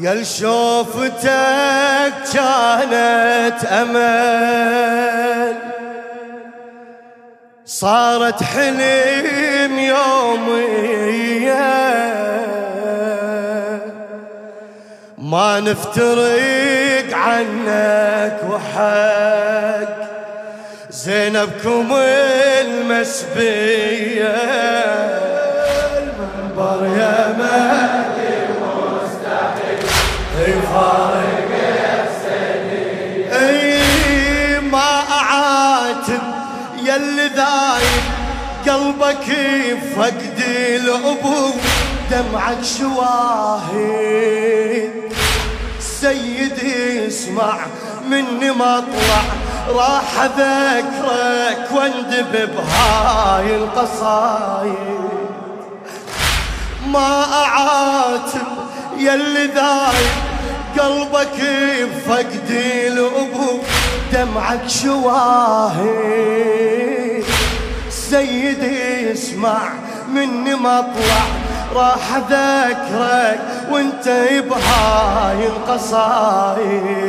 يا شوفتك كانت أمل. صارت حلم يومية ما نفترق عنك وحق. زينبكم المسبية. المنبر يا مهدي اي ما أعاتب يلي ذايب قلبك فقد الأبو دمعك شواهد. سيدي اسمع مني مطلع راح أذكرك وأندب بهاي القصايد. ما أعاتب يلي ذايب قلبك بفقدي الابو دمعك شواهد. سيدي اسمع مني مطلع راح اذكرك وأنت بهاي القصايد.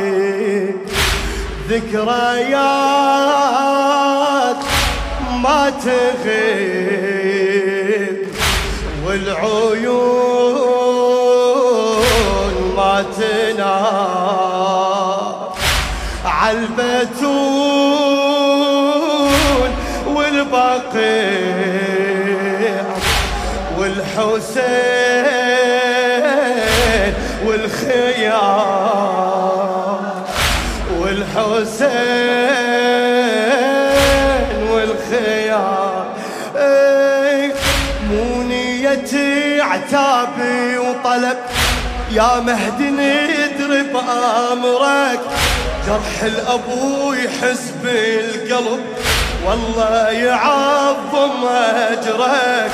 ذكريات ما تغيب والعيون تنام عالبتون والبقيع والحسين والخيام. والحسين والخيام. اي مو نيتي عتابي وطلب. يا مهدي ندري بأمرك. جرح الأبو يحس بالقلب. والله يعظم أجرك.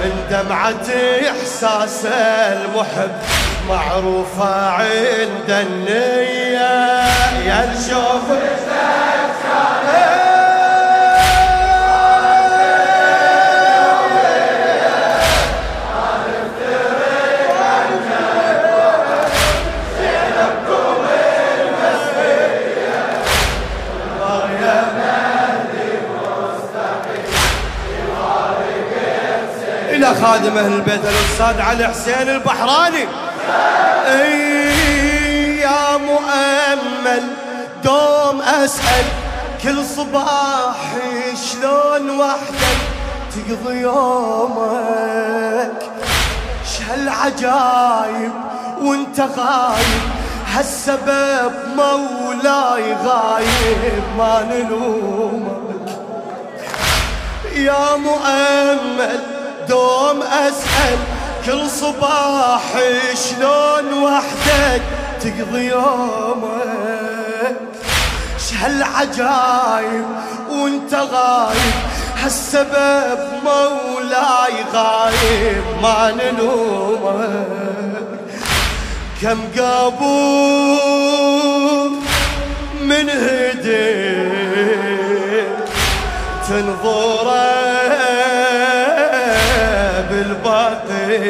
من دمعة إحساس المحب. معروفة عند النية. يا نشوف خادم أهل البيت الأستاذ علي حسين البحراني. أي يا مؤمل دوم أسأل كل صباح شلون وحدك تقضي يومك؟ شهالعجايب وأنت غايب؟ هالسبب مولاي غايب ما نلومك. يا مؤمل دوم أسأل كل صباح شلون وحدك تقضي يومك؟ شهالعجايب وانت غايب هالسبب مولاي غايب ما نلومك كم قابوب من هديك تنظره بالباطل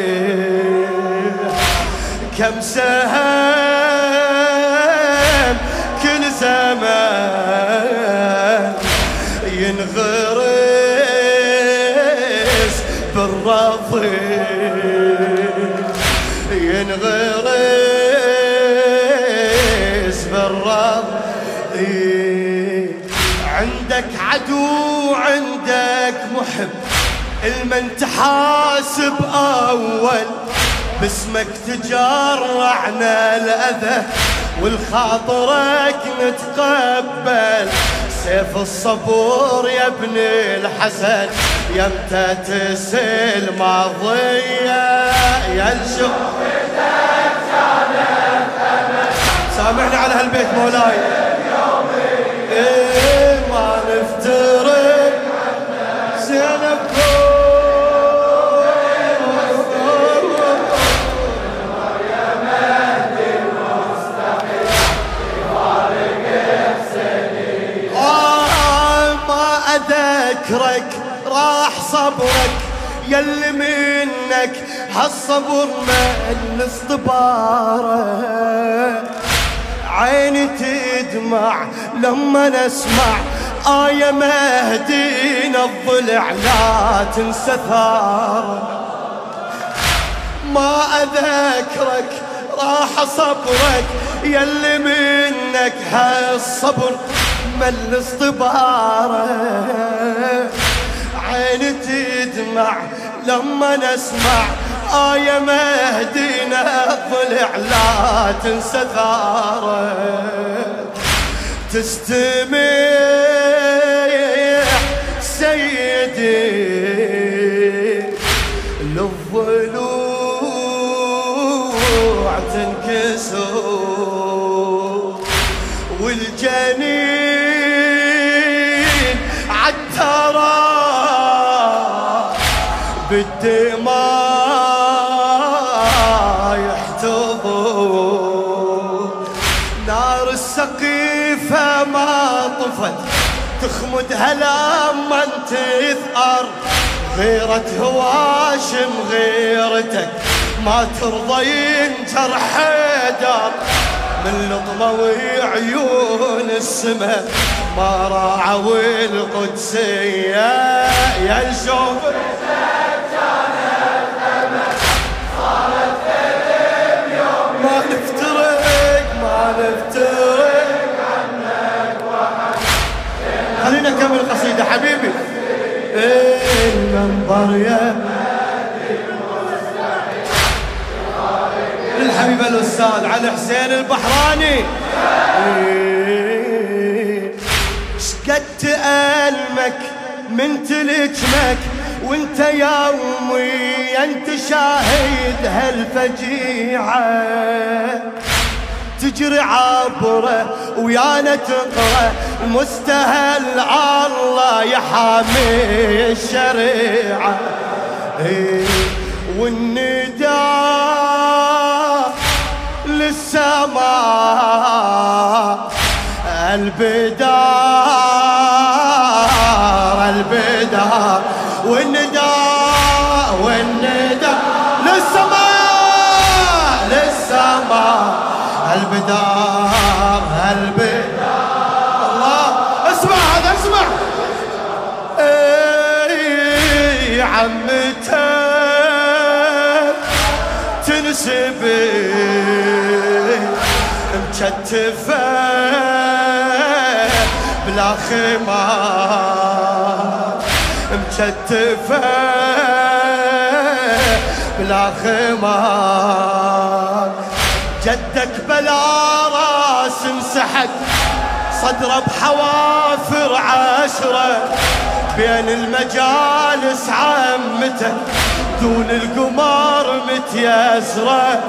كم سهم كل زمان. المن تحاسب اول باسمك تجرعنا الأذى والخاطرك نتقبل. سيف الصبور يا ابن الحسن يمتى تسل ماضية. يا الشوق سامحني على هالبيت مولاي. منك هالصبر ما اصطباره. عيني تدمع لما نسمع آية مهدينا الضلع لا تنسى ثاره ما أذكرك راح صبرك يلي منك هالصبر مل اصطباره. عيني تدمع لما نسمع آية مهدينا الضلع لا تنسى ثارة. تستمع سيدي. بالدماء يحتضر. نار السقيفة ما طفت تخمدها لما تثأر. غيرة هواشم غيرتك ما ترضى ينجر حيدر. من لطمة وعيون السماء ما راعوا القدسية. يا الشوف ما نفترق ما نفترق. خلينا نكمل القصيدة حبيبي. المنظر يا الحبيب الأستاذ علي حسين البحراني. تألمك من تلجمك وانت يومي أنت شاهد هالفجيعة. تجري عبره ويانا تقرأ مستهل الله يحامي الشريعة. إيه، والنداء للسماء البدار تنسبي مكتفة بلا خمار مكتفة بلا خمار جدك بلا راس انسحق صدره بحوافر عشرة بين المجالس عمته دون القمار متيسرة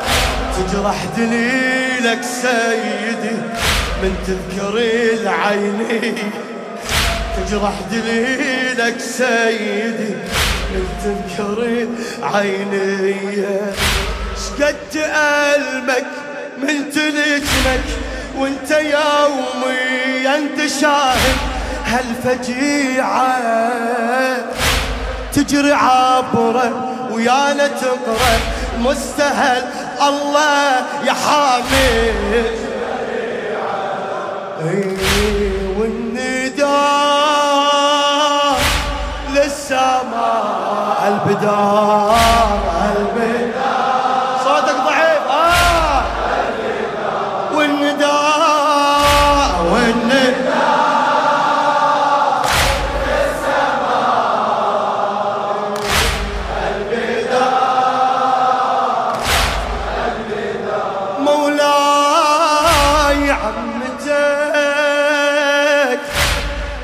تجرح دليلك سيدي من تذكر العيني تجرح دليلك سيدي من تذكر عيني شقد تألمك من تلجمك وانت يومي أنت شاهد هالفجيعة. تجري عبره ويانا تقرا مستهل الله يحامي إيه، والنداء للسماء البدار البدار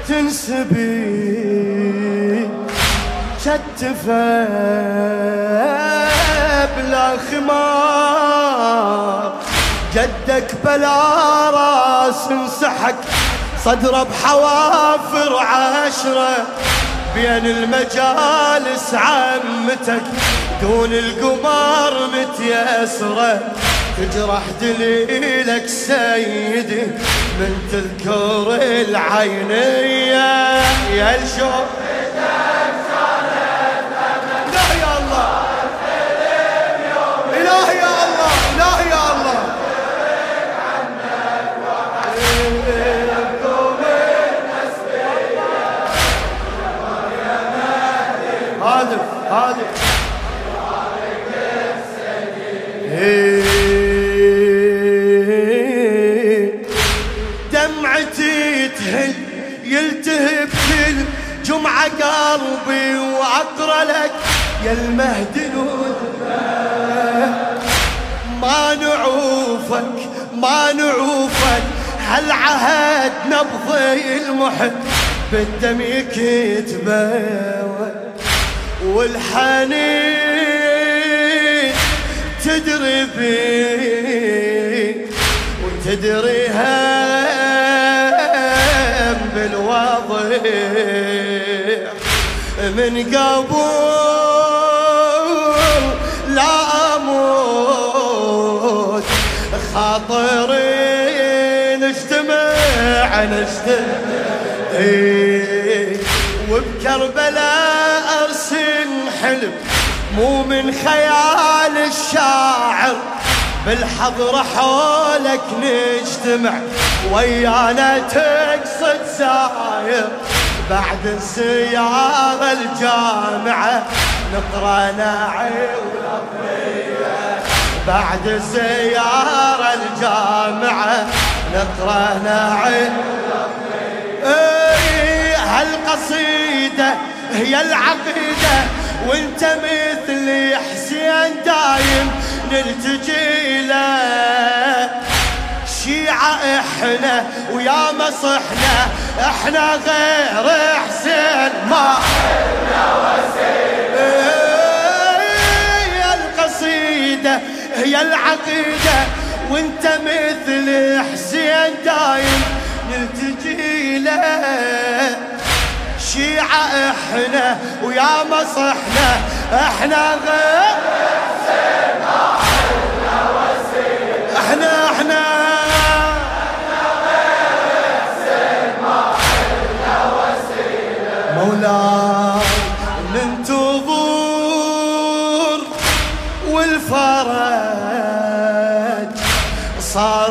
تنسبي بلا خمار جدك بلا راس انسحق صدره بحوافر عشرة بين المجالس عمتك دون القمار متيسرة. تجرح دليلك سيدي من تذكر العينية. يا الشوق دمعتي تهل يلتهب كل جمعة قلبي وعطر لك يا المهد ما نعوفك ما نعوفك هل عهد نبضي المحب؟ بالدم يكتبه والحنين تدري بي وتدري هم بالوضع من قبل لا أموت خاطري نجتمع. نجتمع وبكربلاء ارسم حلم. مو من خيال الشاعر بالحضرة حولك نجتمع ويانا تقصد ساير بعد السيارة الجامعة نقرأ ناعي بعد السيارة الجامعة نقرأ ناعي إيه هالقصيدة هي العقيدة. وانت مثل حسين دايم نلتجي له. شيعة إحنا ويا مصحنا إحنا غير حسين ما إحنا وسيلة هي القصيدة هي العقيدة. وانت مثل حسين دايم نلتجي له. شيعة إحنا ويا مصحنا إحنا غير إحنا إحنا مولاي ننتظر والفرج صار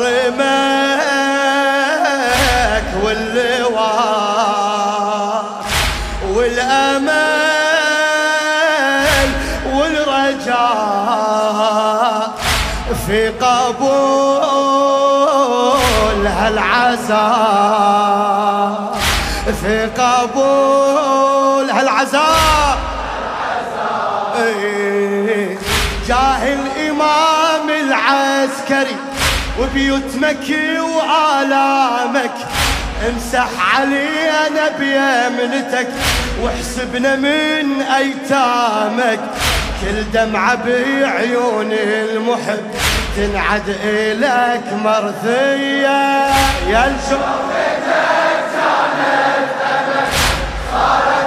هالعزاء في قبول هالعزاء. جاه الإمام العسكري وبيوت مكي وآلامك. امسح علينا بيمنتك واحسبنا من أيتامك. كل دمعة بعيون المحب. تنعد إلك مرثية. يا شوفتك كانت أبد صارت